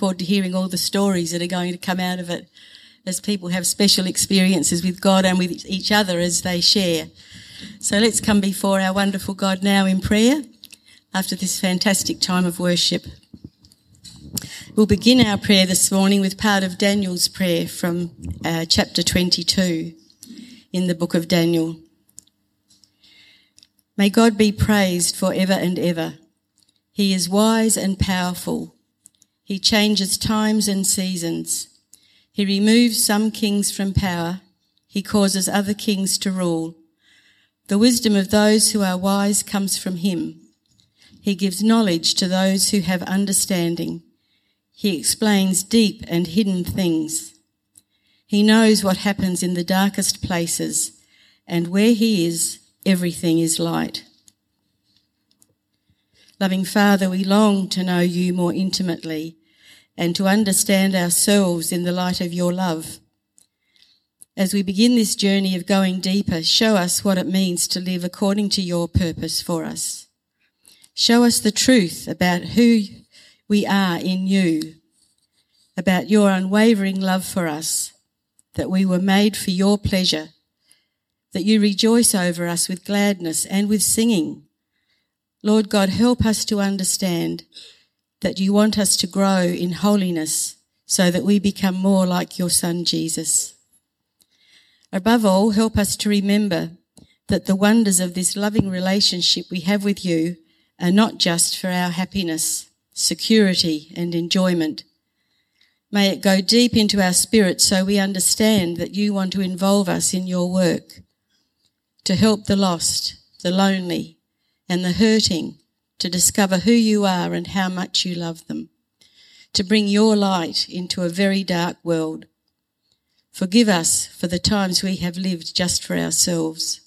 forward to hearing all the stories that are going to come out of it as people have special experiences with God and with each other as they share. So let's come before our wonderful God now in prayer after this fantastic time of worship. We'll begin our prayer this morning with part of Daniel's prayer from uh, chapter 22 in the book of Daniel. May God be praised for ever and ever. He is wise and powerful. He changes times and seasons. He removes some kings from power. He causes other kings to rule. The wisdom of those who are wise comes from him. He gives knowledge to those who have understanding. He explains deep and hidden things. He knows what happens in the darkest places, and where he is, everything is light. Loving Father, we long to know you more intimately and to understand ourselves in the light of your love. As we begin this journey of going deeper, show us what it means to live according to your purpose for us. Show us the truth about who we are in you, about your unwavering love for us, that we were made for your pleasure, that you rejoice over us with gladness and with singing. Lord God, help us to understand that you want us to grow in holiness so that we become more like your son Jesus. Above all, help us to remember that the wonders of this loving relationship we have with you are not just for our happiness, security and enjoyment. May it go deep into our spirit so we understand that you want to involve us in your work to help the lost, the lonely and the hurting to discover who you are and how much you love them, to bring your light into a very dark world. Forgive us for the times we have lived just for ourselves.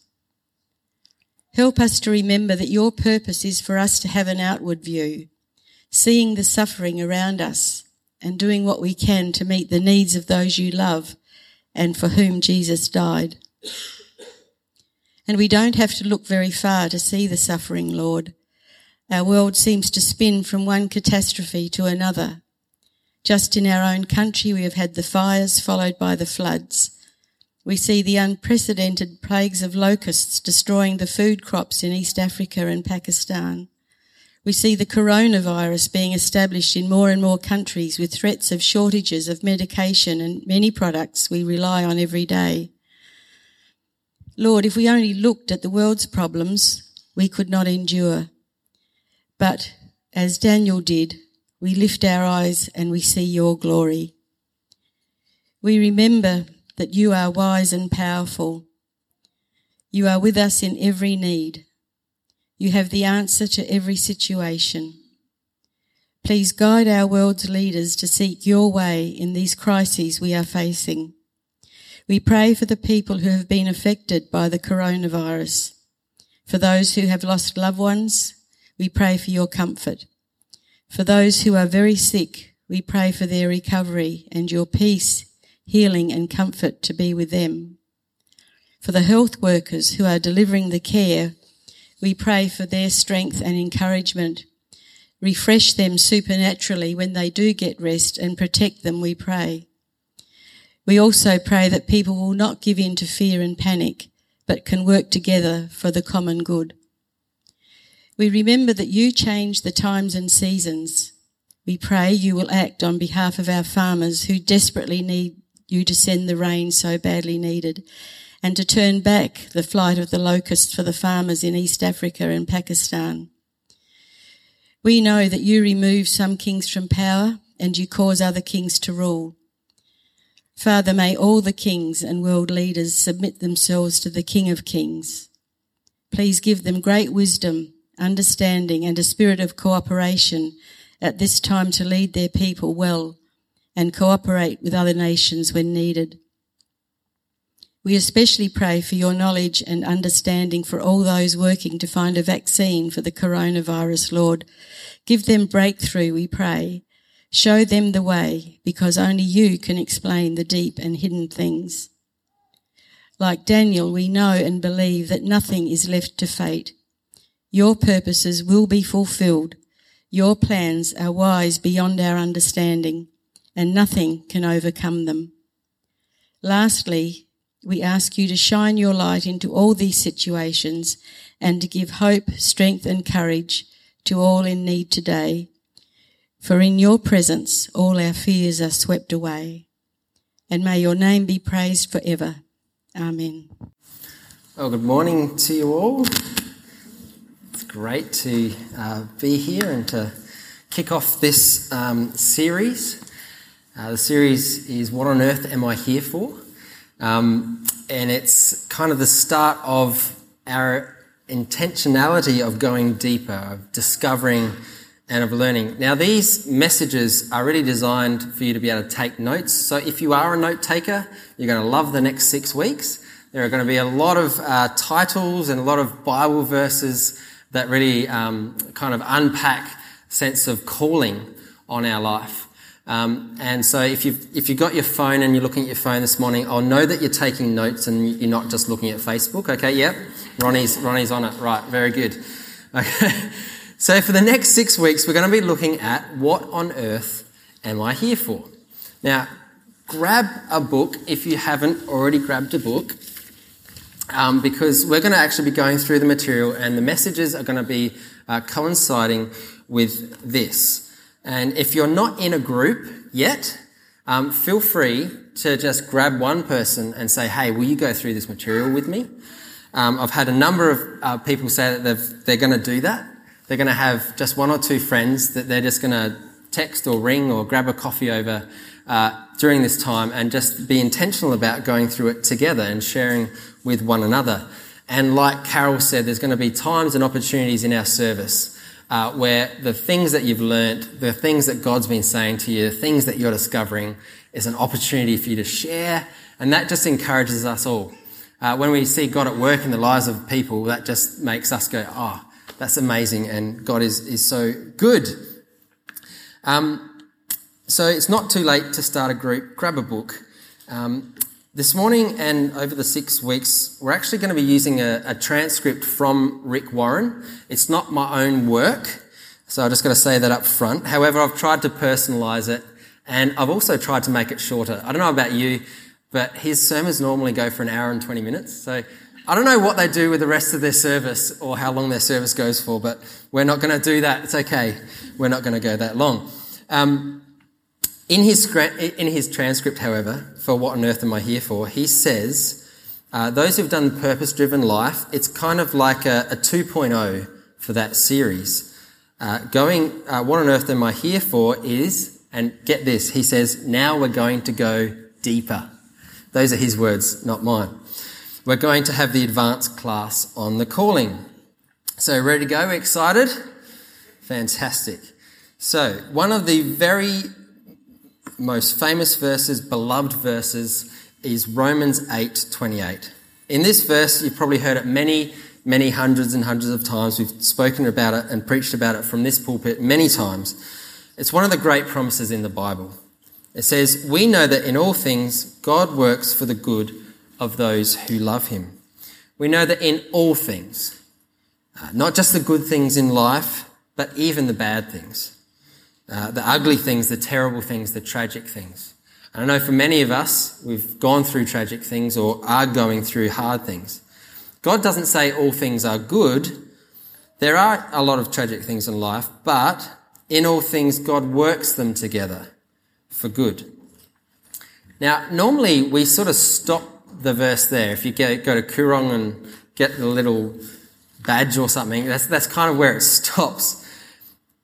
Help us to remember that your purpose is for us to have an outward view, seeing the suffering around us and doing what we can to meet the needs of those you love and for whom Jesus died. And we don't have to look very far to see the suffering, Lord. Our world seems to spin from one catastrophe to another. Just in our own country, we have had the fires followed by the floods. We see the unprecedented plagues of locusts destroying the food crops in East Africa and Pakistan. We see the coronavirus being established in more and more countries with threats of shortages of medication and many products we rely on every day. Lord, if we only looked at the world's problems, we could not endure. But as Daniel did, we lift our eyes and we see your glory. We remember that you are wise and powerful. You are with us in every need. You have the answer to every situation. Please guide our world's leaders to seek your way in these crises we are facing. We pray for the people who have been affected by the coronavirus, for those who have lost loved ones, we pray for your comfort. For those who are very sick, we pray for their recovery and your peace, healing and comfort to be with them. For the health workers who are delivering the care, we pray for their strength and encouragement. Refresh them supernaturally when they do get rest and protect them, we pray. We also pray that people will not give in to fear and panic, but can work together for the common good. We remember that you change the times and seasons. We pray you will act on behalf of our farmers who desperately need you to send the rain so badly needed and to turn back the flight of the locusts for the farmers in East Africa and Pakistan. We know that you remove some kings from power and you cause other kings to rule. Father, may all the kings and world leaders submit themselves to the King of Kings. Please give them great wisdom understanding and a spirit of cooperation at this time to lead their people well and cooperate with other nations when needed. We especially pray for your knowledge and understanding for all those working to find a vaccine for the coronavirus, Lord. Give them breakthrough, we pray. Show them the way because only you can explain the deep and hidden things. Like Daniel, we know and believe that nothing is left to fate your purposes will be fulfilled. Your plans are wise beyond our understanding, and nothing can overcome them. Lastly, we ask you to shine your light into all these situations and to give hope, strength and courage to all in need today. For in your presence, all our fears are swept away. And may your name be praised forever. Amen. Well, good morning to you all. It's great to uh, be here and to kick off this um, series. Uh, the series is What on Earth Am I Here For? Um, and it's kind of the start of our intentionality of going deeper, of discovering and of learning. Now, these messages are really designed for you to be able to take notes. So, if you are a note taker, you're going to love the next six weeks. There are going to be a lot of uh, titles and a lot of Bible verses that really um, kind of unpack sense of calling on our life. Um, and so if you've, if you've got your phone and you're looking at your phone this morning, I'll know that you're taking notes and you're not just looking at Facebook. Okay, yep. Ronnie's, Ronnie's on it. Right, very good. Okay. So for the next six weeks, we're going to be looking at what on earth am I here for? Now, grab a book if you haven't already grabbed a book, um, because we're going to actually be going through the material and the messages are going to be uh, coinciding with this. And if you're not in a group yet, um, feel free to just grab one person and say, hey, will you go through this material with me? Um, I've had a number of uh, people say that they're going to do that. They're going to have just one or two friends that they're just going to text or ring or grab a coffee over uh, during this time and just be intentional about going through it together and sharing with one another. And like Carol said, there's going to be times and opportunities in our service uh, where the things that you've learnt, the things that God's been saying to you, the things that you're discovering, is an opportunity for you to share. And that just encourages us all. Uh, when we see God at work in the lives of people, that just makes us go, oh, that's amazing. And God is, is so good. Um, so it's not too late to start a group. Grab a book. Um, this morning and over the six weeks, we're actually going to be using a, a, transcript from Rick Warren. It's not my own work, so I'm just going to say that up front. However, I've tried to personalise it, and I've also tried to make it shorter. I don't know about you, but his sermons normally go for an hour and 20 minutes, so I don't know what they do with the rest of their service or how long their service goes for, but we're not going to do that. It's okay. We're not going to go that long. Um, in his, in his transcript, however, for What on Earth Am I Here For, he says, uh, those who've done purpose driven life, it's kind of like a, a 2.0 for that series. Uh, going, uh, What on Earth Am I Here For is, and get this, he says, now we're going to go deeper. Those are his words, not mine. We're going to have the advanced class on the calling. So, ready to go? Excited? Fantastic. So, one of the very most famous verses, beloved verses, is Romans 8:28. In this verse, you've probably heard it many, many hundreds and hundreds of times. We've spoken about it and preached about it from this pulpit many times. It's one of the great promises in the Bible. It says, "We know that in all things God works for the good of those who love him." We know that in all things, uh, not just the good things in life, but even the bad things. Uh, the ugly things, the terrible things, the tragic things. I know for many of us, we've gone through tragic things or are going through hard things. God doesn't say all things are good. There are a lot of tragic things in life, but in all things, God works them together for good. Now, normally we sort of stop the verse there. If you go, go to Koorong and get the little badge or something, that's, that's kind of where it stops.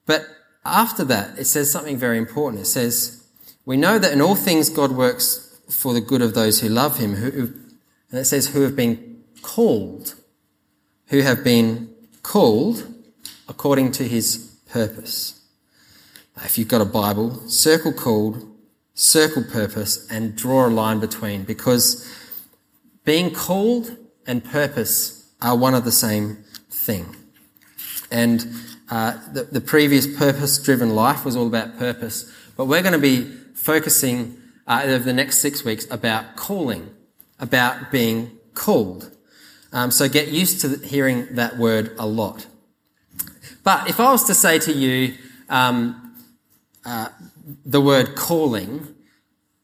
But after that, it says something very important. It says, We know that in all things God works for the good of those who love him, who, and it says, who have been called, who have been called according to his purpose. If you've got a Bible, circle called, circle purpose, and draw a line between because being called and purpose are one of the same thing. And uh, the, the previous purpose driven life was all about purpose, but we're going to be focusing uh, over the next six weeks about calling, about being called. Um, so get used to hearing that word a lot. But if I was to say to you, um, uh, the word calling,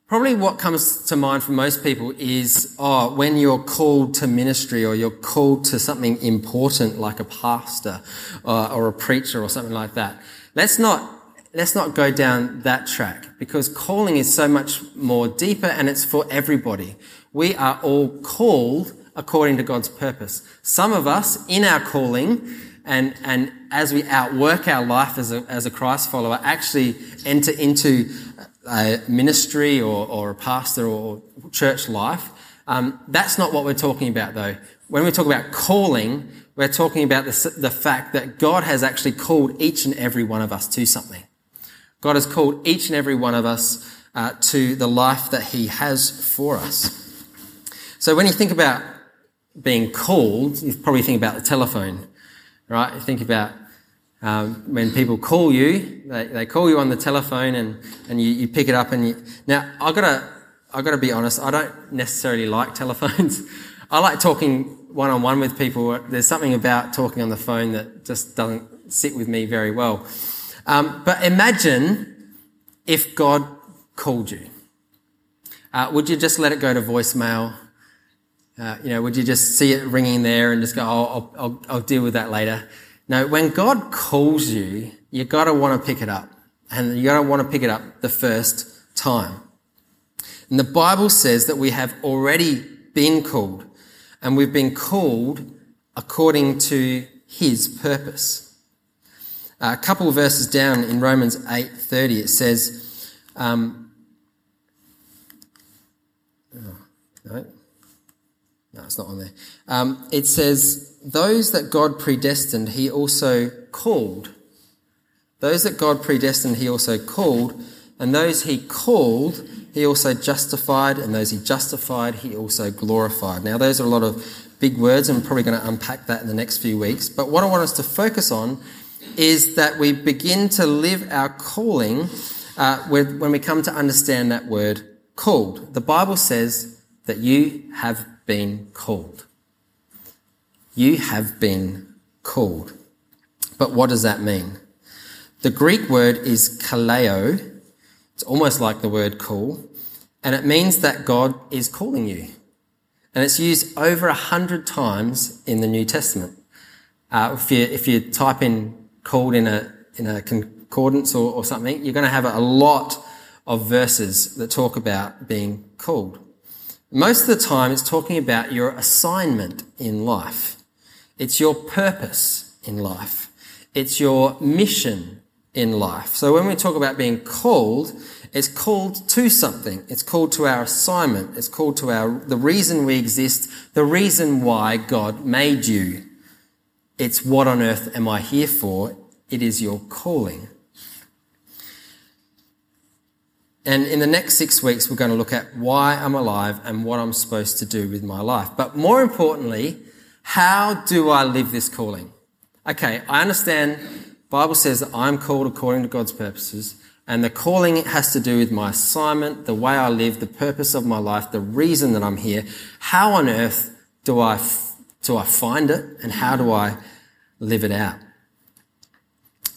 probably what comes to mind for most people is oh, when you're called to ministry or you're called to something important like a pastor or, or a preacher or something like that. Let's not let's not go down that track because calling is so much more deeper and it's for everybody. We are all called according to God's purpose. Some of us in our calling and, and as we outwork our life as a, as a Christ follower, actually enter into a ministry or, or a pastor or church life. Um, that's not what we're talking about though. When we talk about calling, we're talking about the, the fact that God has actually called each and every one of us to something. God has called each and every one of us uh, to the life that He has for us. So when you think about being called, you probably think about the telephone, right? You think about um, when people call you, they, they call you on the telephone and, and you, you pick it up and you, now I've got to, I've got to be honest, I don't necessarily like telephones. I like talking one on one with people. There's something about talking on the phone that just doesn't sit with me very well. Um, but imagine if God called you. Uh, would you just let it go to voicemail? Uh, you know, would you just see it ringing there and just go, oh, I'll, I'll, I'll deal with that later? No, when God calls you, you've gotta want to pick it up. And you gotta want to pick it up the first time. And the Bible says that we have already been called and we've been called according to his purpose. Uh, a couple of verses down in Romans 8:30 it says um, oh, no, no, it's not on there. Um, it says, Those that God predestined, he also called. Those that God predestined, he also called. And those he called, he also justified. And those he justified, he also glorified. Now, those are a lot of big words, and I'm probably going to unpack that in the next few weeks. But what I want us to focus on is that we begin to live our calling uh, when we come to understand that word called. The Bible says that you have been called. You have been called. But what does that mean? The Greek word is kaleo. It's almost like the word call. And it means that God is calling you. And it's used over a hundred times in the New Testament. Uh, if, you, if you type in called in a, in a concordance or, or something, you're going to have a lot of verses that talk about being called. Most of the time, it's talking about your assignment in life. It's your purpose in life. It's your mission in life. So when we talk about being called, it's called to something. It's called to our assignment. It's called to our, the reason we exist, the reason why God made you. It's what on earth am I here for? It is your calling. And in the next six weeks, we're going to look at why I'm alive and what I'm supposed to do with my life. But more importantly, how do I live this calling? Okay, I understand Bible says that I'm called according to God's purposes, and the calling has to do with my assignment, the way I live, the purpose of my life, the reason that I'm here. How on earth do I, do I find it and how do I live it out?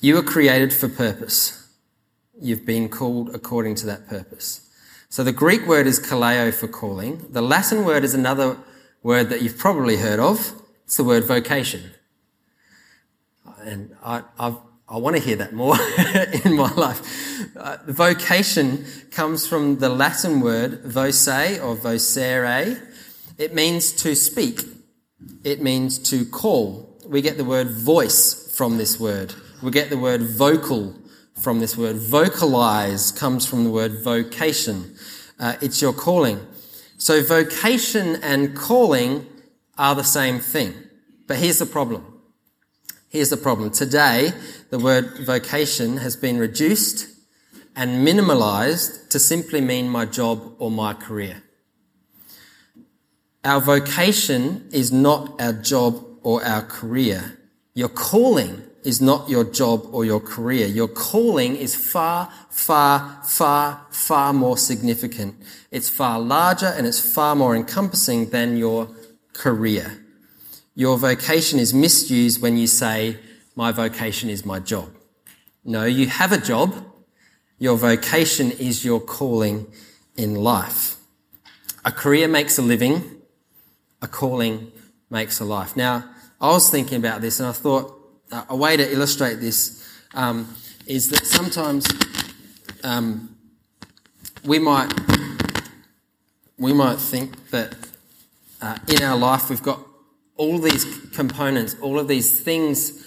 You were created for purpose you've been called according to that purpose. So the Greek word is kaleo for calling. The Latin word is another word that you've probably heard of. It's the word vocation. And I, I've, i want to hear that more in my life. Uh, vocation comes from the Latin word voce or vocere. It means to speak. It means to call. We get the word voice from this word. We get the word vocal from this word. Vocalize comes from the word vocation. Uh, it's your calling. So vocation and calling are the same thing. But here's the problem. Here's the problem. Today, the word vocation has been reduced and minimalized to simply mean my job or my career. Our vocation is not our job or our career. Your calling is not your job or your career. Your calling is far, far, far, far more significant. It's far larger and it's far more encompassing than your career. Your vocation is misused when you say, my vocation is my job. No, you have a job. Your vocation is your calling in life. A career makes a living. A calling makes a life. Now, I was thinking about this and I thought a way to illustrate this um, is that sometimes um, we might we might think that uh, in our life we've got all these components, all of these things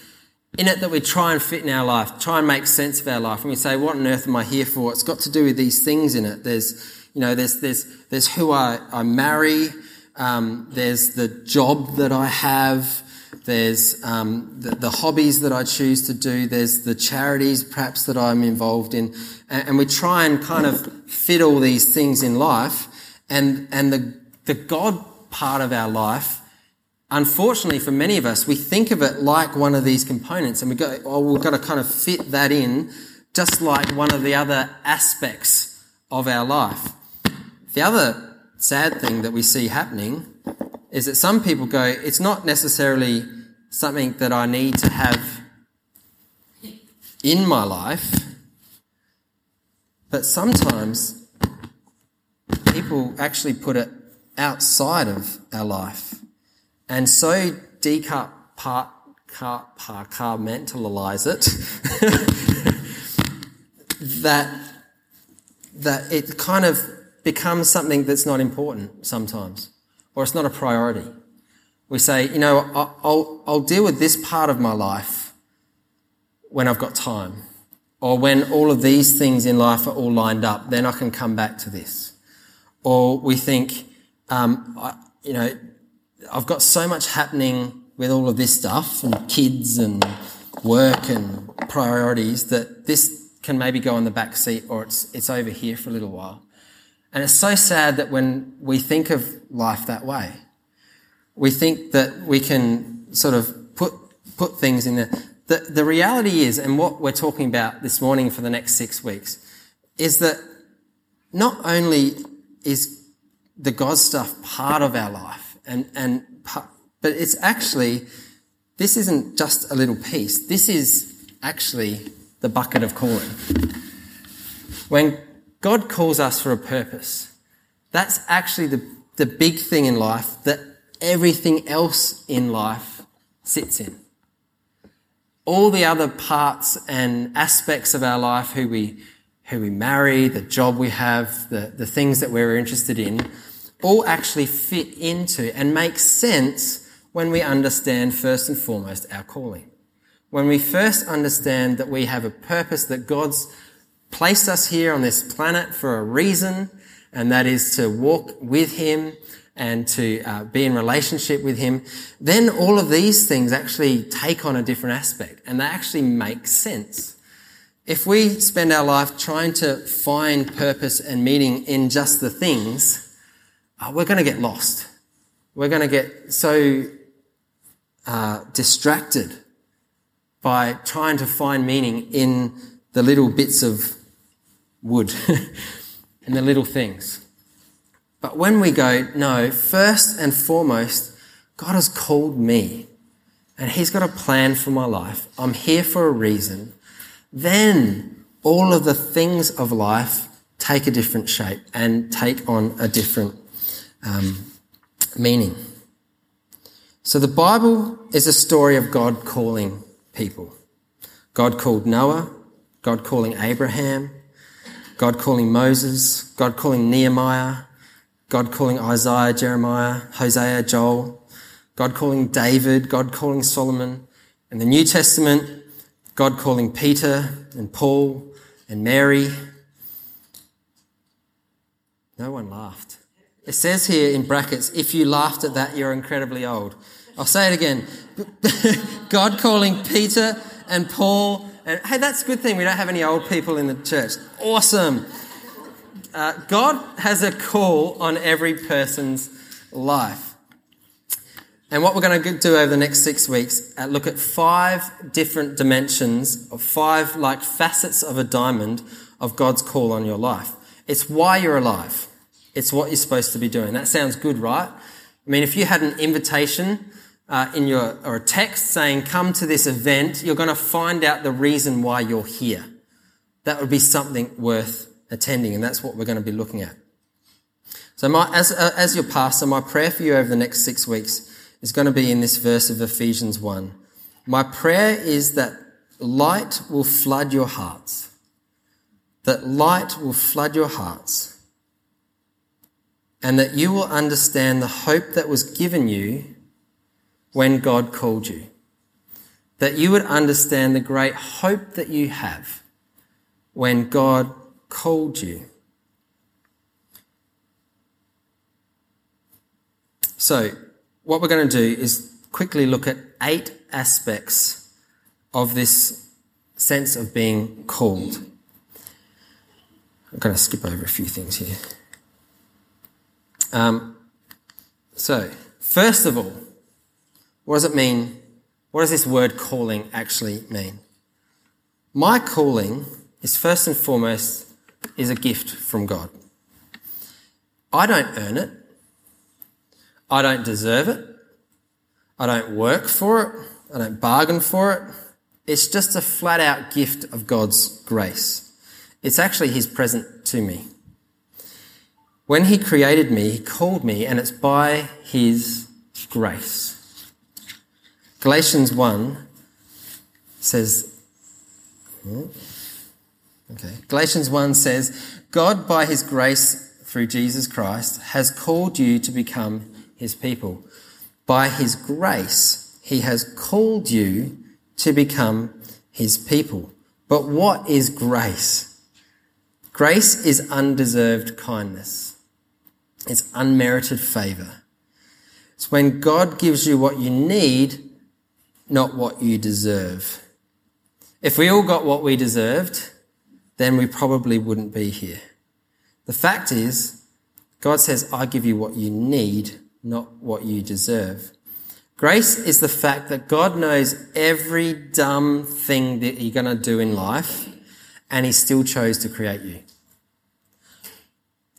in it that we try and fit in our life, try and make sense of our life. And we say, what on earth am I here for? It's got to do with these things in it. There's, you know, there's, there's, there's who I, I marry. Um, there's the job that I have. There's um, the, the, hobbies that I choose to do. There's the charities perhaps that I'm involved in. And, and we try and kind of fit all these things in life. And, and the, the God part of our life unfortunately for many of us, we think of it like one of these components and we go, oh, we've got to kind of fit that in just like one of the other aspects of our life. The other sad thing that we see happening is that some people go, it's not necessarily something that I need to have in my life, but sometimes people actually put it outside of our life. And so decompartmentalize it that that it kind of becomes something that's not important sometimes, or it's not a priority. We say, you know, I'll, I'll deal with this part of my life when I've got time, or when all of these things in life are all lined up, then I can come back to this. Or we think, um, I, you know, I've got so much happening with all of this stuff and kids and work and priorities that this can maybe go on the back seat or it's, it's over here for a little while. And it's so sad that when we think of life that way, we think that we can sort of put, put things in there. The, the reality is, and what we're talking about this morning for the next six weeks, is that not only is the God stuff part of our life, and, and, but it's actually, this isn't just a little piece. This is actually the bucket of calling. When God calls us for a purpose, that's actually the, the big thing in life that everything else in life sits in. All the other parts and aspects of our life, who we, who we marry, the job we have, the, the things that we're interested in, all actually fit into and make sense when we understand first and foremost our calling. When we first understand that we have a purpose that God's placed us here on this planet for a reason, and that is to walk with Him and to uh, be in relationship with Him, then all of these things actually take on a different aspect and they actually make sense. If we spend our life trying to find purpose and meaning in just the things, uh, we're going to get lost. We're going to get so uh, distracted by trying to find meaning in the little bits of wood and the little things. But when we go, no, first and foremost, God has called me and He's got a plan for my life. I'm here for a reason. Then all of the things of life take a different shape and take on a different um, meaning. So the Bible is a story of God calling people. God called Noah, God calling Abraham, God calling Moses, God calling Nehemiah, God calling Isaiah, Jeremiah, Hosea, Joel, God calling David, God calling Solomon. In the New Testament, God calling Peter and Paul and Mary. No one laughed. It says here in brackets, if you laughed at that, you're incredibly old. I'll say it again. God calling Peter and Paul, and hey, that's a good thing. We don't have any old people in the church. Awesome. Uh, God has a call on every person's life. And what we're going to do over the next six weeks, uh, look at five different dimensions of five like facets of a diamond of God's call on your life. It's why you're alive. It's what you're supposed to be doing. That sounds good, right? I mean, if you had an invitation uh, in your or a text saying, "Come to this event," you're going to find out the reason why you're here. That would be something worth attending, and that's what we're going to be looking at. So, my, as uh, as your pastor, my prayer for you over the next six weeks is going to be in this verse of Ephesians one. My prayer is that light will flood your hearts. That light will flood your hearts and that you will understand the hope that was given you when God called you. That you would understand the great hope that you have when God called you. So, what we're going to do is quickly look at eight aspects of this sense of being called. I'm going to skip over a few things here. Um, so, first of all, what does it mean? What does this word calling actually mean? My calling is first and foremost is a gift from God. I don't earn it. I don't deserve it. I don't work for it. I don't bargain for it. It's just a flat out gift of God's grace. It's actually His present to me. When he created me, he called me, and it's by his grace. Galatians 1 says, hmm, okay, Galatians 1 says, God, by his grace through Jesus Christ, has called you to become his people. By his grace, he has called you to become his people. But what is grace? Grace is undeserved kindness. It's unmerited favor. It's when God gives you what you need, not what you deserve. If we all got what we deserved, then we probably wouldn't be here. The fact is, God says, I give you what you need, not what you deserve. Grace is the fact that God knows every dumb thing that you're going to do in life, and He still chose to create you.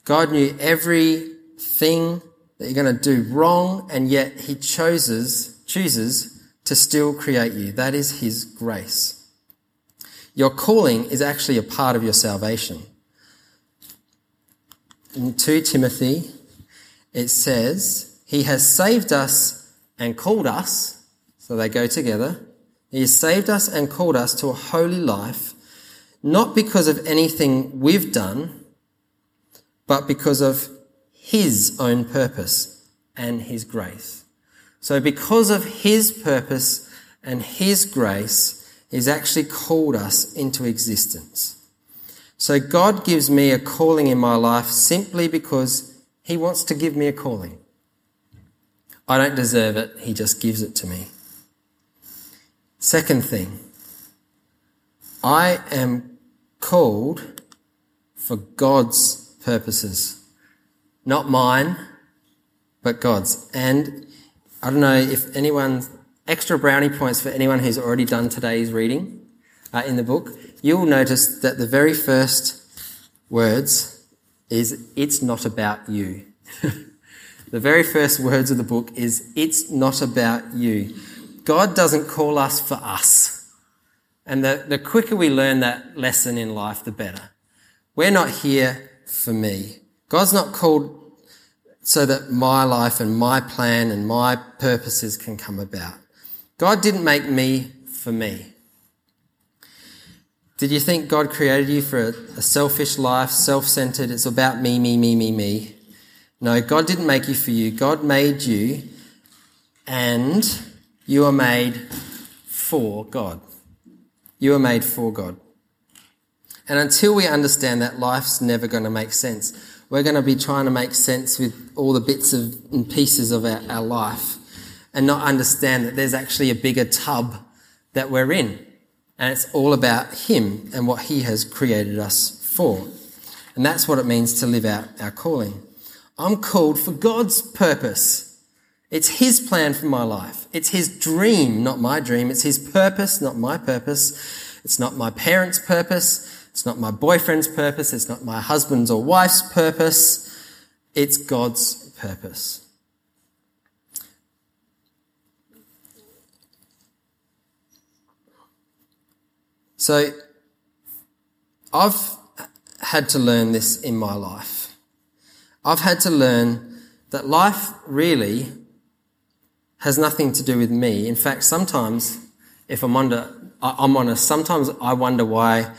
God knew every thing that you're going to do wrong, and yet He chooses, chooses to still create you. That is His grace. Your calling is actually a part of your salvation. In 2 Timothy, it says, He has saved us and called us, so they go together. He has saved us and called us to a holy life, not because of anything we've done, but because of his own purpose and his grace. So because of his purpose and his grace, he's actually called us into existence. So God gives me a calling in my life simply because he wants to give me a calling. I don't deserve it. He just gives it to me. Second thing, I am called for God's purposes. Not mine, but God's. And I don't know if anyone, extra brownie points for anyone who's already done today's reading uh, in the book. You'll notice that the very first words is, it's not about you. the very first words of the book is, it's not about you. God doesn't call us for us. And the, the quicker we learn that lesson in life, the better. We're not here for me. God's not called so that my life and my plan and my purposes can come about. God didn't make me for me. Did you think God created you for a, selfish life, self centered? It's about me, me, me, me, me. No, God didn't make you for you. God made you and you are made for God. You are made for God. And until we understand that, life's never going to make sense we're going to be trying to make sense with all the bits of, and pieces of our, our life and not understand that there's actually a bigger tub that we're in. And it's all about Him and what He has created us for. And that's what it means to live out our calling. I'm called for God's purpose. It's His plan for my life. It's His dream, not my dream. It's His purpose, not my purpose. It's not my parents' purpose. It's not my boyfriend's purpose. It's not my husband's or wife's purpose. It's God's purpose. So I've had to learn this in my life. I've had to learn that life really has nothing to do with me. In fact, sometimes, if I'm, under, I'm honest, sometimes I wonder why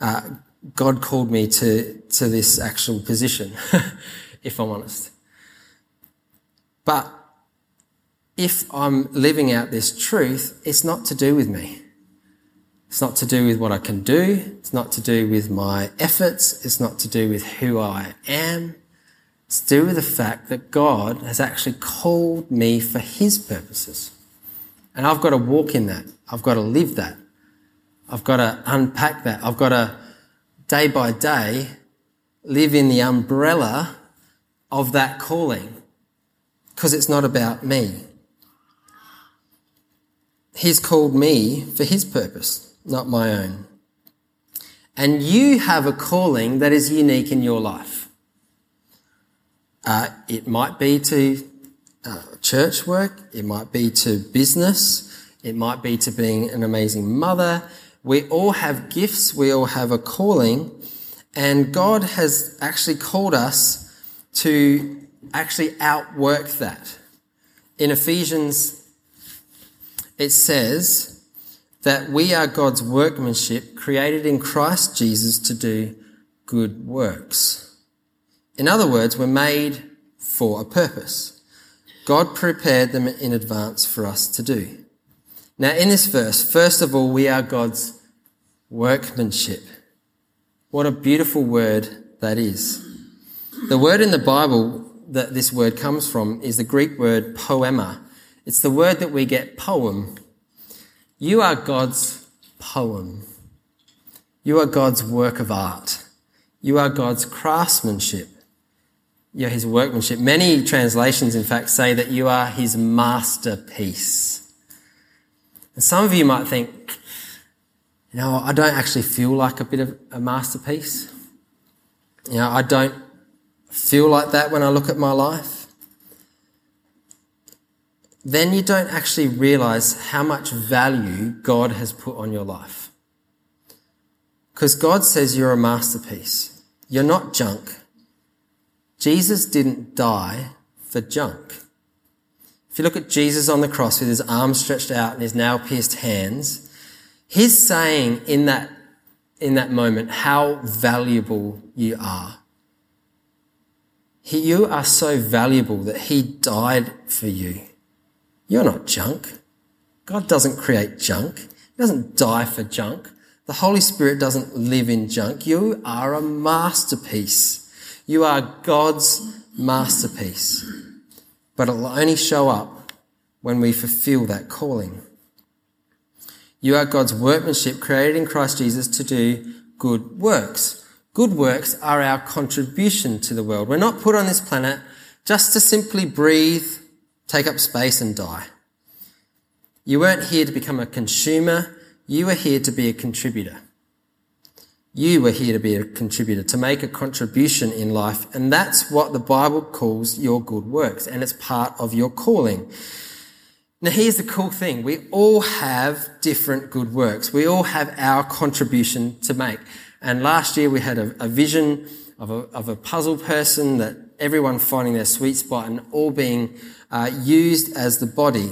uh, God called me to, to this actual position, if I'm honest. But if I'm living out this truth, it's not to do with me. It's not to do with what I can do. It's not to do with my efforts. It's not to do with who I am. It's to do with the fact that God has actually called me for His purposes. And I've got to walk in that. I've got to live that. I've got to unpack that. I've got to, day by day, live in the umbrella of that calling. Because it's not about me. He's called me for His purpose not my own. And you have a calling that is unique in your life. Uh, it might be to uh, church work, it might be to business, it might be to being an amazing mother. We all have gifts, we all have a calling, and God has actually called us to actually outwork that. In Ephesians, it says, that we are God's workmanship created in Christ Jesus to do good works. In other words, we're made for a purpose. God prepared them in advance for us to do. Now, in this verse, first of all, we are God's workmanship. What a beautiful word that is. The word in the Bible that this word comes from is the Greek word poema. It's the word that we get poem you are God's poem. You are God's work of art. You are God's craftsmanship. You're his workmanship. Many translations, in fact, say that you are his masterpiece. And some of you might think, know, I don't actually feel like a bit of a masterpiece. You know, I don't feel like that when I look at my life then you don't actually realize how much value God has put on your life. Because God says you're a masterpiece. You're not junk. Jesus didn't die for junk. If you look at Jesus on the cross with his arms stretched out and his nail pierced hands, he's saying in that, in that moment how valuable you are. He, you are so valuable that he died for you. You're not junk. God doesn't create junk. He doesn't die for junk. The Holy Spirit doesn't live in junk. You are a masterpiece. You are God's masterpiece. But it'll only show up when we fulfill that calling. You are God's workmanship created in Christ Jesus to do good works. Good works are our contribution to the world. We're not put on this planet just to simply breathe take up space and die. You weren't here to become a consumer, you were here to be a contributor. You were here to be a contributor, to make a contribution in life, and that's what the Bible calls your good works, and it's part of your calling. Now, here's the cool thing. We all have different good works. We all have our contribution to make. And last year we had a, a vision of a, of a puzzle person that everyone finding their sweet spot and all being uh, used as the body.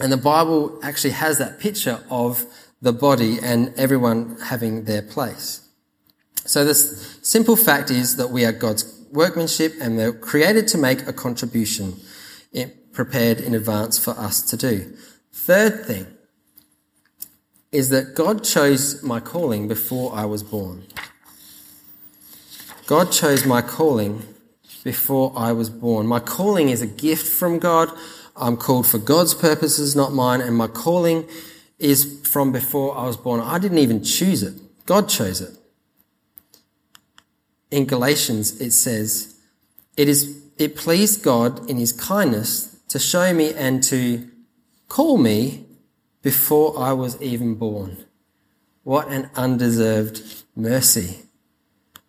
And the Bible actually has that picture of the body and everyone having their place. So this simple fact is that we are God's workmanship and we're created to make a contribution prepared in advance for us to do. Third thing is that God chose my calling before I was born. God chose my calling before I was born. My calling is a gift from God. I'm called for God's purposes, not mine, and my calling is from before I was born. I didn't even choose it. God chose it. In Galatians, it says, it is, it pleased God in his kindness to show me and to call me before I was even born. What an undeserved mercy.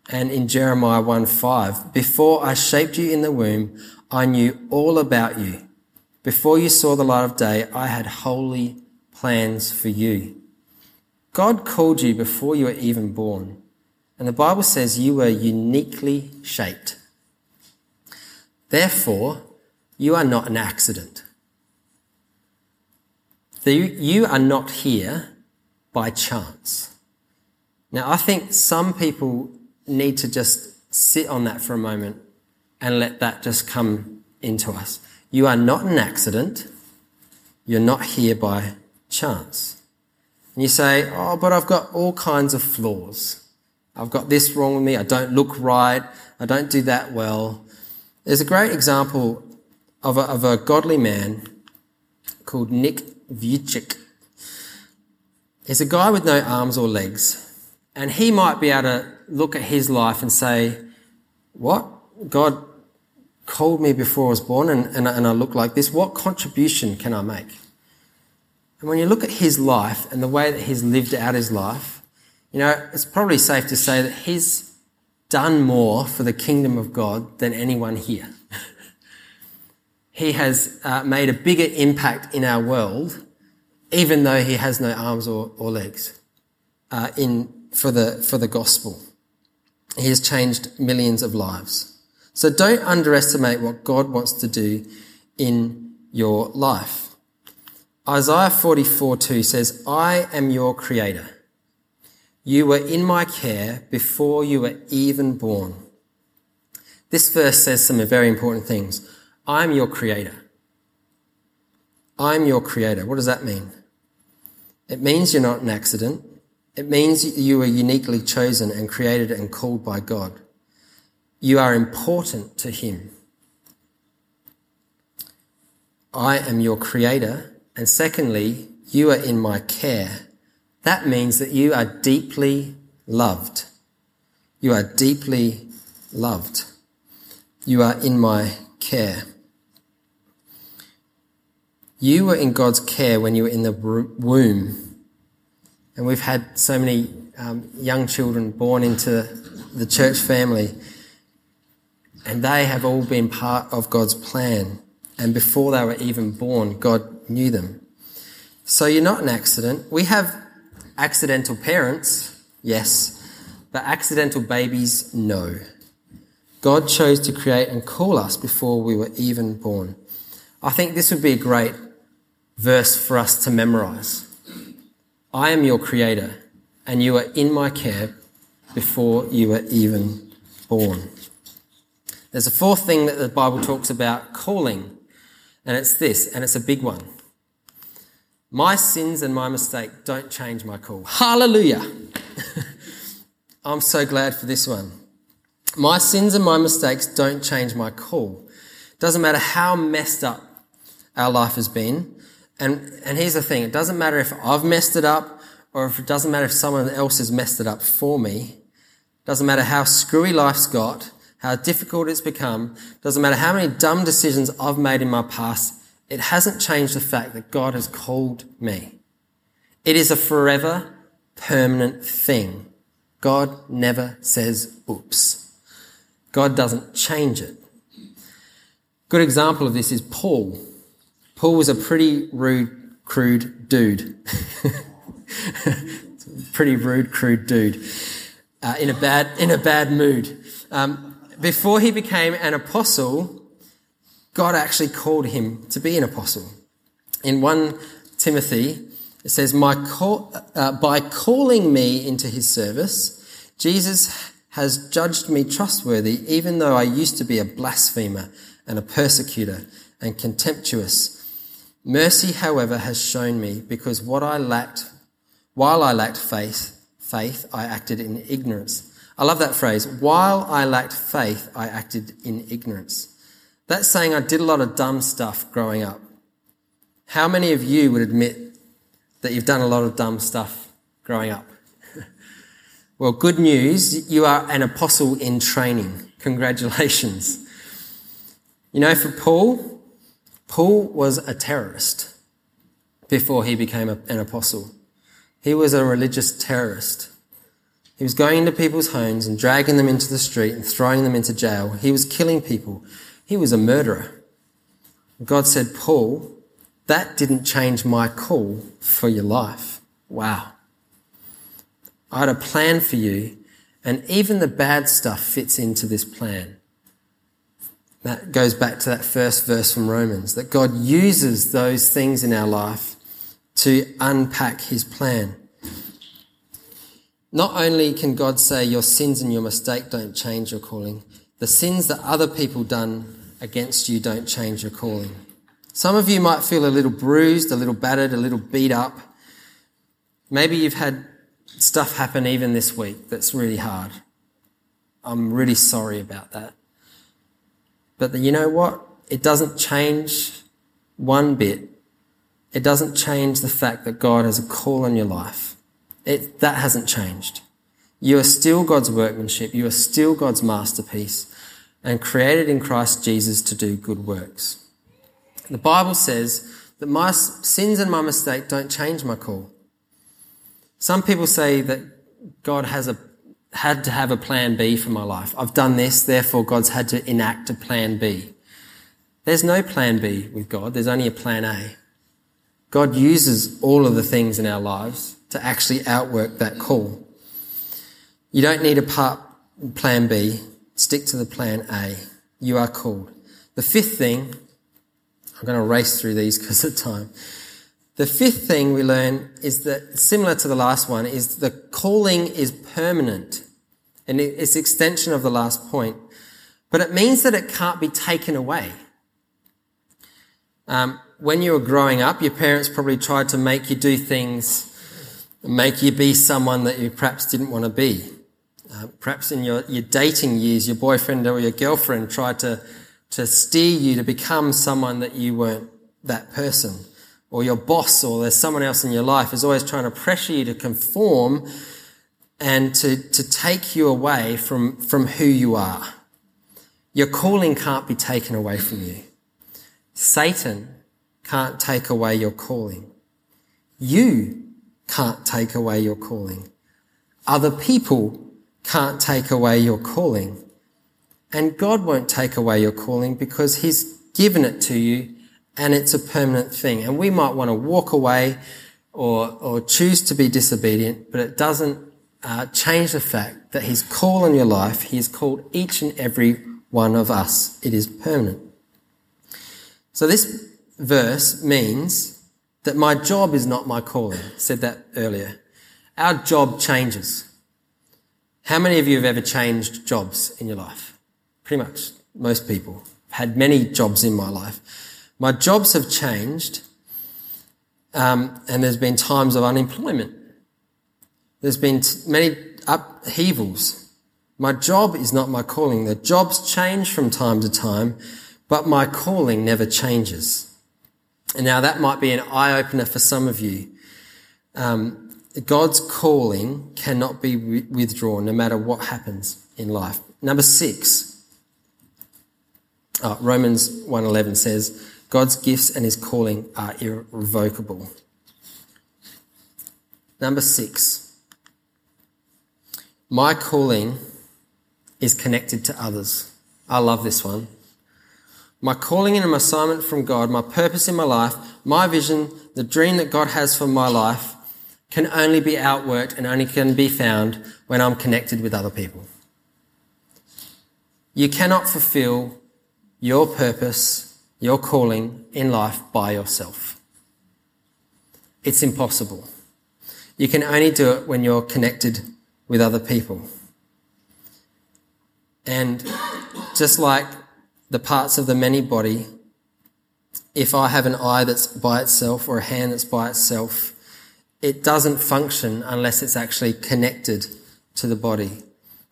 And in Jeremiah 1 5, before I shaped you in the womb, I knew all about you. Before you saw the light of day, I had holy plans for you. God called you before you were even born. And the Bible says you were uniquely shaped. Therefore, you are not an accident. You are not here by chance. Now, I think some people need to just sit on that for a moment and let that just come into us. You are not an accident. You're not here by chance. And you say, Oh, but I've got all kinds of flaws. I've got this wrong with me. I don't look right. I don't do that well. There's a great example of a, of a godly man called Nick Vujicic. He's a guy with no arms or legs. And he might be able to look at his life and say, What? God called me before I was born and, and, and I look like this. What contribution can I make? And when you look at his life and the way that he's lived out his life, you know, it's probably safe to say that he's done more for the kingdom of God than anyone here. He has uh, made a bigger impact in our world, even though he has no arms or, or legs, uh, in, for, the, for the gospel. He has changed millions of lives. So don't underestimate what God wants to do in your life. Isaiah 44 2 says, I am your creator. You were in my care before you were even born. This verse says some very important things. I'm your creator. I'm your creator. What does that mean? It means you're not an accident. It means you are uniquely chosen and created and called by God. You are important to Him. I am your creator. And secondly, you are in my care. That means that you are deeply loved. You are deeply loved. You are in my care. You were in God's care when you were in the womb. And we've had so many um, young children born into the church family. And they have all been part of God's plan. And before they were even born, God knew them. So you're not an accident. We have accidental parents, yes, but accidental babies, no. God chose to create and call us before we were even born. I think this would be a great verse for us to memorize. I am your creator, and you are in my care before you were even born. There's a fourth thing that the Bible talks about calling, and it's this, and it's a big one. My sins and my mistake don't change my call. Hallelujah! I'm so glad for this one. My sins and my mistakes don't change my call. Doesn't matter how messed up our life has been. And, and here's the thing. It doesn't matter if I've messed it up or if it doesn't matter if someone else has messed it up for me. It Doesn't matter how screwy life's got how difficult it's become, It doesn't matter how many dumb decisions I've made in my past, it hasn't changed the fact that God has called me. It is a forever, permanent thing. God never says oops. God doesn't change it. Good example of this is Paul. Paul was a pretty rude, crude dude. pretty rude, crude dude. Uh, in a bad, in a bad mood. Um, before he became an apostle, God actually called him to be an apostle. In 1 Timothy, it says, My call, uh, By calling me into his service, Jesus has judged me trustworthy, even though I used to be a blasphemer and a persecutor and contemptuous. Mercy, however, has shown me because what I lacked, while I lacked faith, faith, I acted in ignorance. I love that phrase. While I lacked faith, I acted in ignorance. That's saying I did a lot of dumb stuff growing up. How many of you would admit that you've done a lot of dumb stuff growing up? well, good news. You are an apostle in training. Congratulations. You know, for Paul, Paul was a terrorist before he became an apostle. He was a religious terrorist. He was going into people's homes and dragging them into the street and throwing them into jail. He was killing people. He was a murderer. God said, Paul, that didn't change my call for your life. Wow. I had a plan for you, and even the bad stuff fits into this plan. That goes back to that first verse from Romans that God uses those things in our life to unpack his plan. Not only can God say your sins and your mistake don't change your calling, the sins that other people done against you don't change your calling. Some of you might feel a little bruised, a little battered, a little beat up. Maybe you've had stuff happen even this week that's really hard. I'm really sorry about that. But you know what? It doesn't change one bit. It doesn't change the fact that God has a call on your life. It, that hasn't changed. You are still God's workmanship. You are still God's masterpiece and created in Christ Jesus to do good works. The Bible says that my sins and my mistake don't change my call. Some people say that God has a, had to have a plan B for my life. I've done this, therefore God's had to enact a plan B. There's no plan B with God. There's only a plan A. God uses all of the things in our lives to actually outwork that call. You don't need a part plan B. Stick to the plan A. You are called. The fifth thing, I'm going to race through these because of time. The fifth thing we learn is that, similar to the last one, is the calling is permanent. And it's extension of the last point. But it means that it can't be taken away. Um, when you were growing up, your parents probably tried to make you do things, make you be someone that you perhaps didn't want to be. Uh, perhaps in your, your dating years, your boyfriend or your girlfriend tried to, to steer you to become someone that you weren't that person or your boss or there's someone else in your life is always trying to pressure you to conform and to, to take you away from, from who you are. Your calling can't be taken away from you. Satan can't take away your calling. You can't take away your calling. Other people can't take away your calling. And God won't take away your calling because He's given it to you and it's a permanent thing. And we might want to walk away or, or choose to be disobedient, but it doesn't uh, change the fact that His call on your life, He has called each and every one of us. It is permanent. So this verse means that my job is not my calling. I said that earlier. Our job changes. How many of you have ever changed jobs in your life? Pretty much most people. I've had many jobs in my life. My jobs have changed, um, and there's been times of unemployment. There's been t- many upheavals. My job is not my calling. The jobs change from time to time, but my calling never changes. And now that might be an eye opener for some of you. Um, God's calling cannot be withdrawn no matter what happens in life. Number six, oh, Romans 1.11 says, God's gifts and his calling are irrevocable. Number six, my calling is connected to others. I love this one. My calling and my assignment from God, my purpose in my life, my vision, the dream that God has for my life can only be outworked and only can be found when I'm connected with other people. You cannot fulfill your purpose your calling in life by yourself. It's impossible. You can only do it when you're connected with other people. And just like the parts of the many body, if I have an eye that's by itself or a hand that's by itself, it doesn't function unless it's actually connected to the body.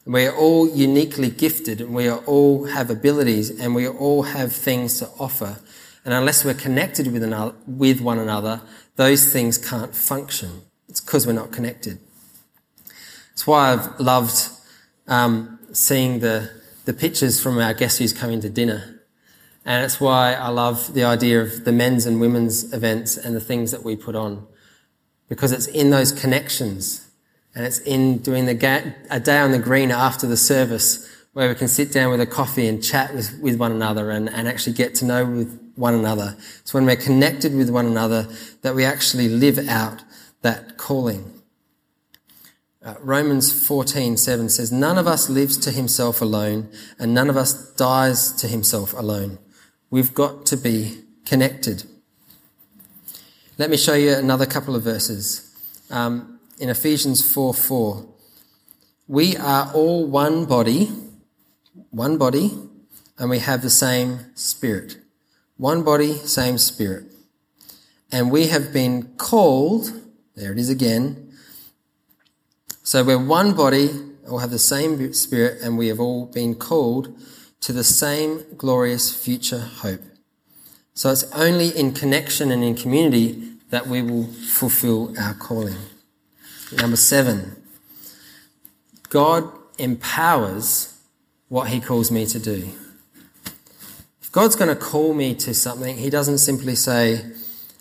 We are all uniquely gifted and we are all have abilities and we all have things to offer. And unless we're connected with, another, with one another, those things can't function. It's because we're not connected. That's why I've loved um, seeing the, the pictures from our guests who's coming to dinner. And it's why I love the idea of the men's and women's events and the things that we put on. Because it's in those connections and it's in doing the ga- a day on the green after the service where we can sit down with a coffee and chat with, with one another and, and actually get to know with one another. It's when we're connected with one another that we actually live out that calling. Uh, Romans 14:7 says, "None of us lives to himself alone, and none of us dies to himself alone. We've got to be connected." Let me show you another couple of verses. Um, in Ephesians 4 4, we are all one body, one body, and we have the same spirit. One body, same spirit. And we have been called, there it is again. So we're one body, all have the same spirit, and we have all been called to the same glorious future hope. So it's only in connection and in community that we will fulfill our calling. Number seven, God empowers what he calls me to do. If God's going to call me to something, he doesn't simply say,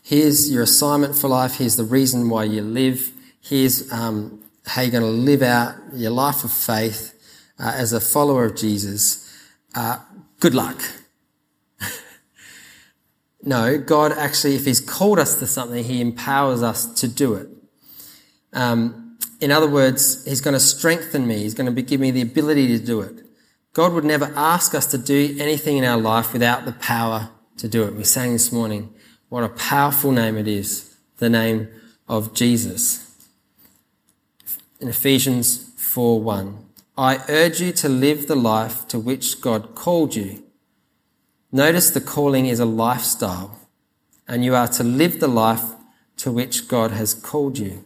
here's your assignment for life, here's the reason why you live, here's um, how you're going to live out your life of faith uh, as a follower of Jesus. Uh, good luck. No, God actually, if He's called us to something, He empowers us to do it. Um, in other words, He's going to strengthen me. He's going to give me the ability to do it. God would never ask us to do anything in our life without the power to do it. We sang this morning, what a powerful name it is, the name of Jesus. In Ephesians 4 1, I urge you to live the life to which God called you Notice the calling is a lifestyle, and you are to live the life to which God has called you.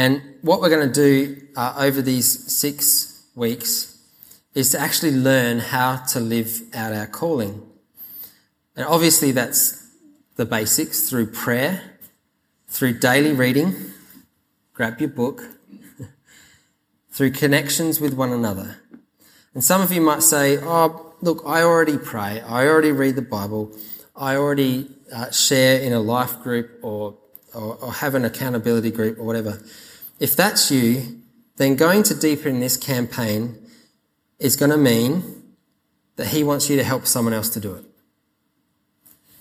And what we're going to do uh, over these six weeks is to actually learn how to live out our calling. And obviously, that's the basics through prayer, through daily reading, grab your book, through connections with one another. And some of you might say, Oh, look, I already pray, I already read the Bible, I already uh, share in a life group or, or, or have an accountability group or whatever. If that's you, then going to deeper in this campaign is going to mean that he wants you to help someone else to do it.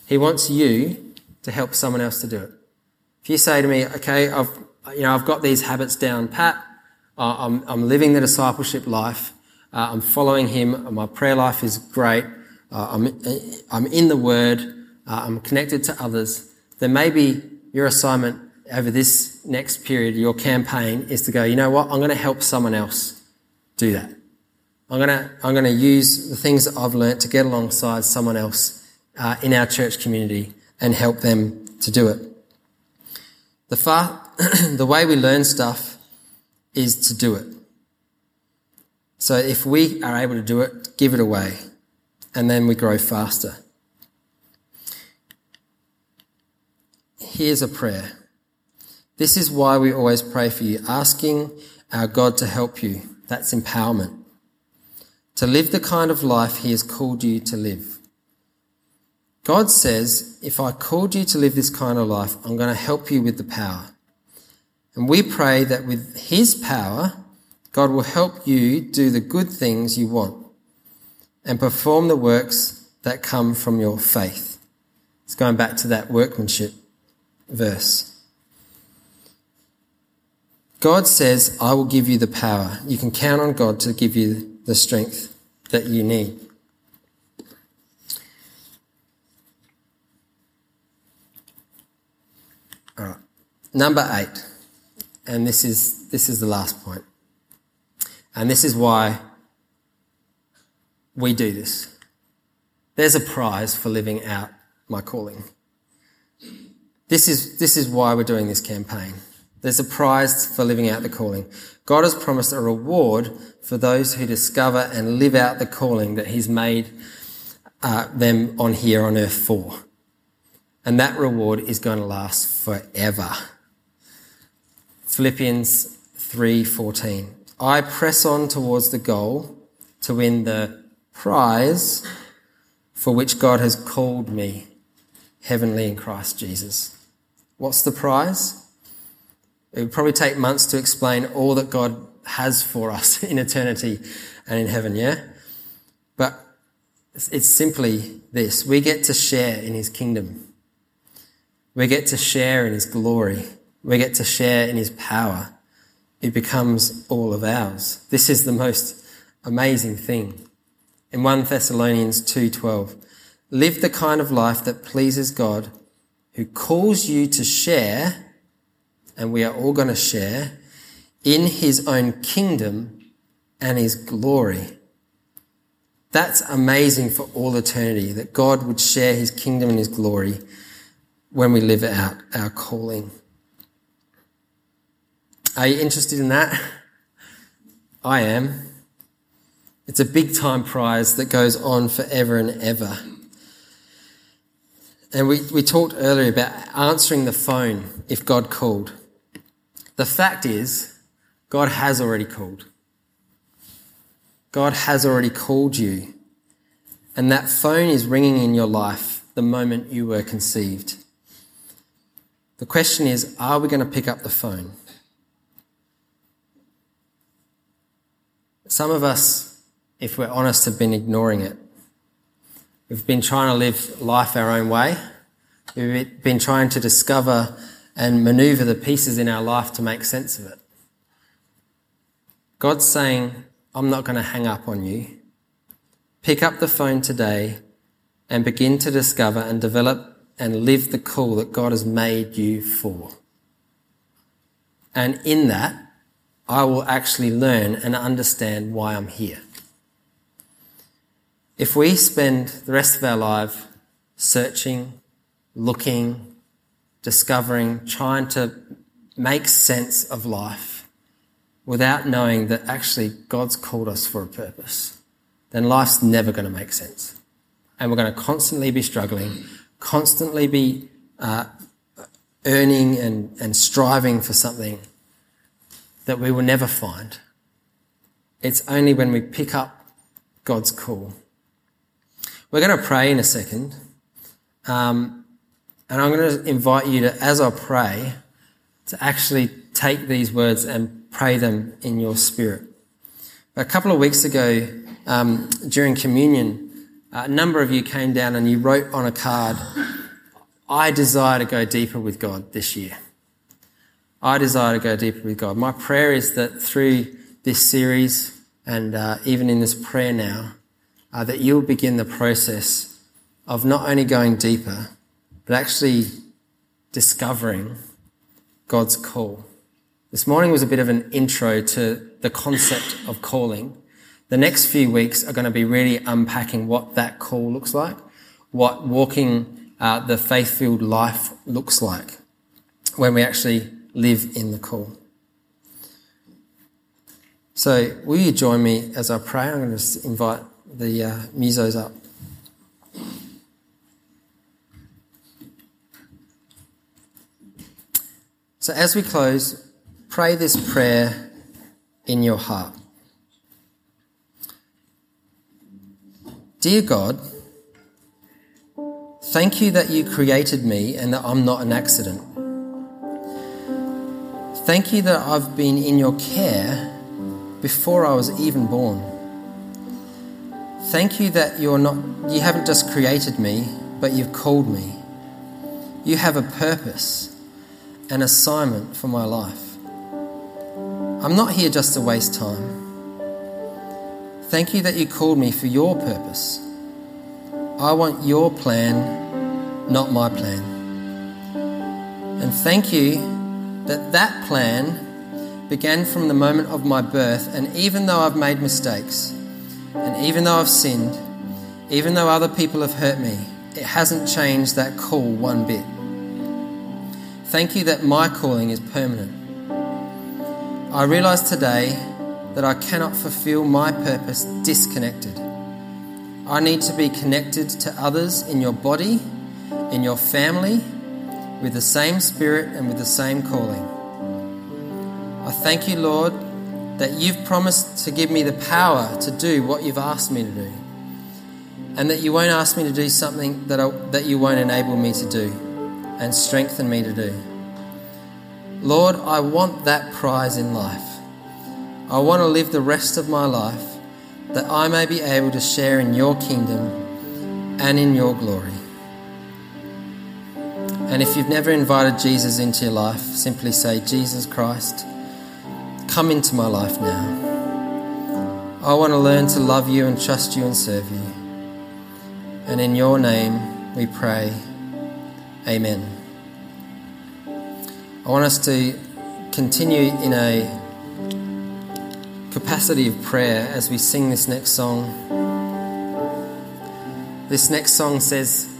He wants you to help someone else to do it. If you say to me, okay, I've, you know, I've got these habits down pat, uh, I'm, I'm living the discipleship life, uh, I'm following Him. My prayer life is great. Uh, I'm, I'm in the Word. Uh, I'm connected to others. Then maybe your assignment over this next period, your campaign, is to go, you know what? I'm going to help someone else do that. I'm going to, I'm going to use the things that I've learnt to get alongside someone else uh, in our church community and help them to do it. The, far, the way we learn stuff is to do it. So if we are able to do it, give it away. And then we grow faster. Here's a prayer. This is why we always pray for you, asking our God to help you. That's empowerment. To live the kind of life He has called you to live. God says, if I called you to live this kind of life, I'm going to help you with the power. And we pray that with His power, God will help you do the good things you want and perform the works that come from your faith. It's going back to that workmanship verse. God says, I will give you the power. You can count on God to give you the strength that you need. All right. Number eight. And this is, this is the last point. And this is why we do this. There's a prize for living out my calling. This is, this is why we're doing this campaign. There's a prize for living out the calling. God has promised a reward for those who discover and live out the calling that He's made uh, them on here on earth for. And that reward is going to last forever. Philippians 3:14. I press on towards the goal to win the prize for which God has called me heavenly in Christ Jesus. What's the prize? It would probably take months to explain all that God has for us in eternity and in heaven, yeah? But it's simply this. We get to share in his kingdom. We get to share in his glory. We get to share in his power. it becomes all of ours. This is the most amazing thing. In 1 Thessalonians 2:12, live the kind of life that pleases God, who calls you to share, and we are all going to share, in his own kingdom and his glory. That's amazing for all eternity that God would share his kingdom and his glory when we live out our calling. Are you interested in that? I am. It's a big time prize that goes on forever and ever. And we, we talked earlier about answering the phone if God called. The fact is, God has already called. God has already called you. And that phone is ringing in your life the moment you were conceived. The question is, are we going to pick up the phone? Some of us, if we're honest, have been ignoring it. We've been trying to live life our own way. We've been trying to discover and maneuver the pieces in our life to make sense of it. God's saying, I'm not going to hang up on you. Pick up the phone today and begin to discover and develop and live the call that God has made you for. And in that, I will actually learn and understand why I'm here. If we spend the rest of our life searching, looking, discovering, trying to make sense of life without knowing that actually God's called us for a purpose, then life's never going to make sense. And we're going to constantly be struggling, constantly be uh, earning and, and striving for something that we will never find. It's only when we pick up God's call. We're going to pray in a second. Um, and I'm going to invite you to, as I pray, to actually take these words and pray them in your spirit. A couple of weeks ago, um, during communion, a number of you came down and you wrote on a card, I desire to go deeper with God this year. I desire to go deeper with God. My prayer is that through this series and uh, even in this prayer now, uh, that you'll begin the process of not only going deeper, but actually discovering God's call. This morning was a bit of an intro to the concept of calling. The next few weeks are going to be really unpacking what that call looks like, what walking uh, the faith filled life looks like when we actually live in the call. So, will you join me as I pray? I'm going to invite the uh, musos up. So, as we close, pray this prayer in your heart. Dear God, thank you that you created me and that I'm not an accident. Thank you that I've been in your care before I was even born. Thank you that you're not you haven't just created me, but you've called me. You have a purpose, an assignment for my life. I'm not here just to waste time. Thank you that you called me for your purpose. I want your plan, not my plan. And thank you that that plan began from the moment of my birth, and even though I've made mistakes, and even though I've sinned, even though other people have hurt me, it hasn't changed that call one bit. Thank you that my calling is permanent. I realize today that I cannot fulfill my purpose disconnected. I need to be connected to others in your body, in your family, with the same spirit and with the same calling. I thank you, Lord, that you've promised to give me the power to do what you've asked me to do. And that you won't ask me to do something that, I, that you won't enable me to do and strengthen me to do. Lord, I want that prize in life. I want to live the rest of my life that I may be able to share in your kingdom and in your glory. And if you've never invited Jesus into your life, simply say, Jesus Christ, come into my life now. I want to learn to love you and trust you and serve you. And in your name we pray, Amen. I want us to continue in a capacity of prayer as we sing this next song. This next song says,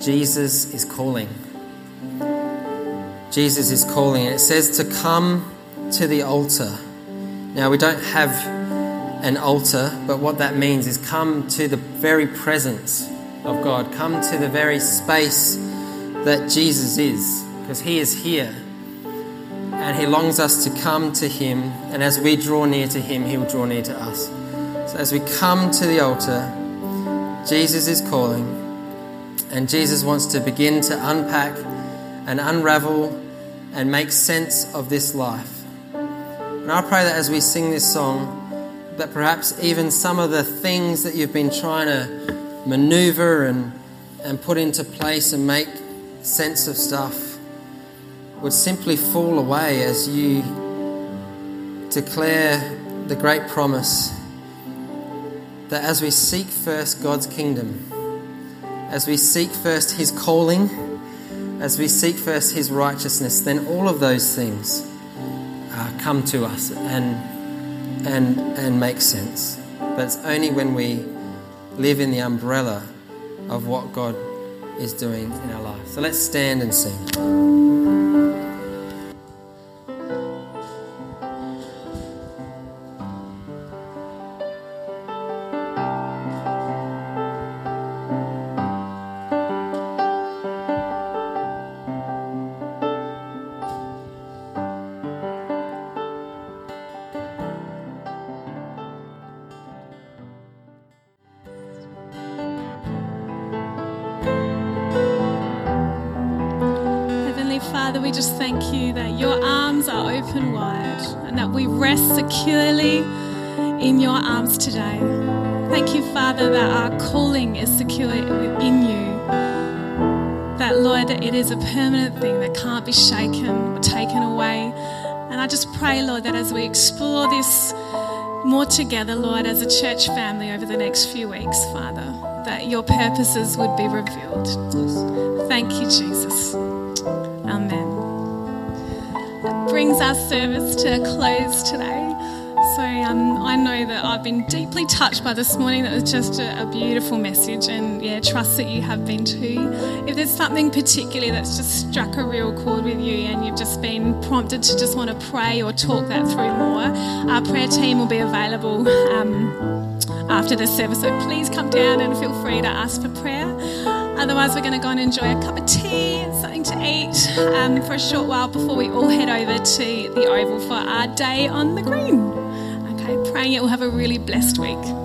Jesus is calling. Jesus is calling. It says to come to the altar. Now, we don't have an altar, but what that means is come to the very presence of God, come to the very space that Jesus is, because He is here. And He longs us to come to Him, and as we draw near to Him, He will draw near to us. So, as we come to the altar, Jesus is calling, and Jesus wants to begin to unpack and unravel and make sense of this life. And I pray that as we sing this song, that perhaps even some of the things that you've been trying to maneuver and, and put into place and make sense of stuff would simply fall away as you declare the great promise that as we seek first God's kingdom, as we seek first His calling, as we seek first His righteousness, then all of those things uh, come to us and, and, and make sense. But it's only when we live in the umbrella of what God is doing in our life. So let's stand and sing. Just thank you that your arms are open wide and that we rest securely in your arms today. Thank you, Father, that our calling is secure in you. That, Lord, that it is a permanent thing that can't be shaken or taken away. And I just pray, Lord, that as we explore this more together, Lord, as a church family over the next few weeks, Father, that your purposes would be revealed. Thank you, Jesus. Brings our service to a close today. So um, I know that I've been deeply touched by this morning. That was just a, a beautiful message, and yeah, trust that you have been too. If there's something particularly that's just struck a real chord with you, and you've just been prompted to just want to pray or talk that through more, our prayer team will be available. Um, after the service, so please come down and feel free to ask for prayer. Otherwise, we're going to go and enjoy a cup of tea to eat um, for a short while before we all head over to the Oval for our day on the green. Okay, praying it will have a really blessed week.